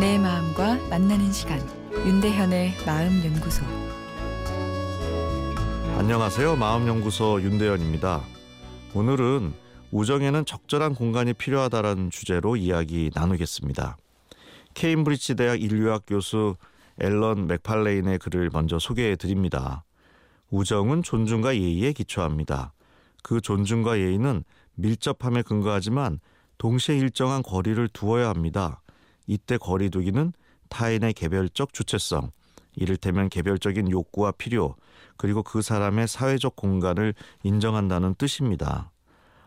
만나는 시간 윤대현의 마음 연구소 안녕하세요. 마음 연구소 윤대현입니다. 오늘은 우정에는 적절한 공간이 필요하다라는 주제로 이야기 나누겠습니다. 케임브리지 대학 인류학 교수 앨런 맥팔레인의 글을 먼저 소개해 드립니다. 우정은 존중과 예의에 기초합니다. 그 존중과 예의는 밀접함에 근거하지만 동시에 일정한 거리를 두어야 합니다. 이때 거리두기는 타인의 개별적 주체성, 이를테면 개별적인 욕구와 필요, 그리고 그 사람의 사회적 공간을 인정한다는 뜻입니다.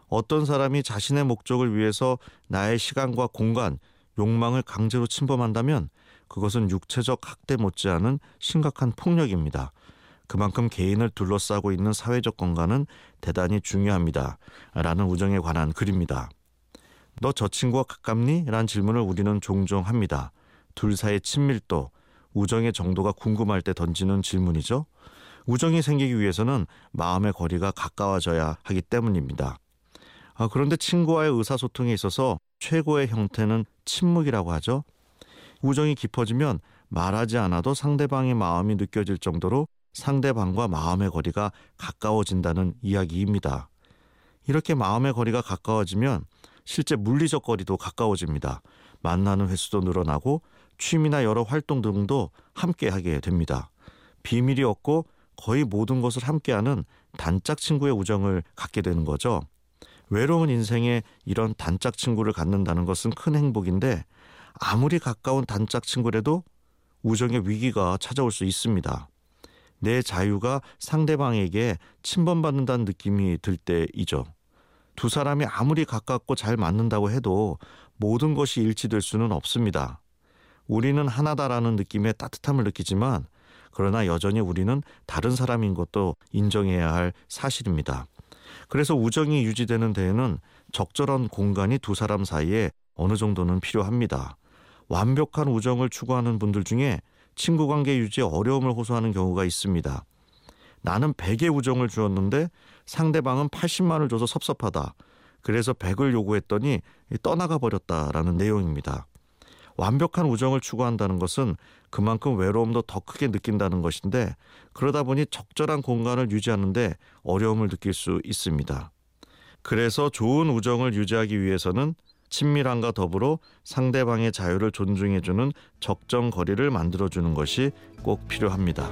어떤 사람이 자신의 목적을 위해서 나의 시간과 공간, 욕망을 강제로 침범한다면 그것은 육체적 학대 못지않은 심각한 폭력입니다. 그만큼 개인을 둘러싸고 있는 사회적 공간은 대단히 중요합니다. 라는 우정에 관한 글입니다. 너 저 친구와 가깝니? 라는 질문을 우리는 종종 합니다. 둘 사이의 친밀도, 우정의 정도가 궁금할 때 던지는 질문이죠. 우정이 생기기 위해서는 마음의 거리가 가까워져야 하기 때문입니다. 아, 그런데 친구와의 의사소통에 있어서 최고의 형태는 침묵이라고 하죠. 우정이 깊어지면 말하지 않아도 상대방의 마음이 느껴질 정도로 상대방과 마음의 거리가 가까워진다는 이야기입니다. 이렇게 마음의 거리가 가까워지면 실제 물리적 거리도 가까워집니다. 만나는 횟수도 늘어나고 취미나 여러 활동 등도 함께 하게 됩니다. 비밀이 없고 거의 모든 것을 함께하는 단짝 친구의 우정을 갖게 되는 거죠. 외로운 인생에 이런 단짝 친구를 갖는다는 것은 큰 행복인데 아무리 가까운 단짝 친구라도 우정의 위기가 찾아올 수 있습니다. 내 자유가 상대방에게 침범받는다는 느낌이 들 때이죠. 두 사람이 아무리 가깝고 잘 맞는다고 해도 모든 것이 일치될 수는 없습니다. 우리는 하나다라는 느낌의 따뜻함을 느끼지만 그러나 여전히 우리는 다른 사람인 것도 인정해야 할 사실입니다. 그래서 우정이 유지되는 데에는 적절한 공간이 두 사람 사이에 어느 정도는 필요합니다. 완벽한 우정을 추구하는 분들 중에 친구 관계 유지에 어려움을 호소하는 경우가 있습니다. 나는 100의 우정을 주었는데 상대방은 80만을 줘서 섭섭하다. 그래서 100을 요구했더니 떠나가 버렸다라는 내용입니다. 완벽한 우정을 추구한다는 것은 그만큼 외로움도 더 크게 느낀다는 것인데 그러다 보니 적절한 공간을 유지하는데 어려움을 느낄 수 있습니다. 그래서 좋은 우정을 유지하기 위해서는 친밀함과 더불어 상대방의 자유를 존중해주는 적정 거리를 만들어주는 것이 꼭 필요합니다.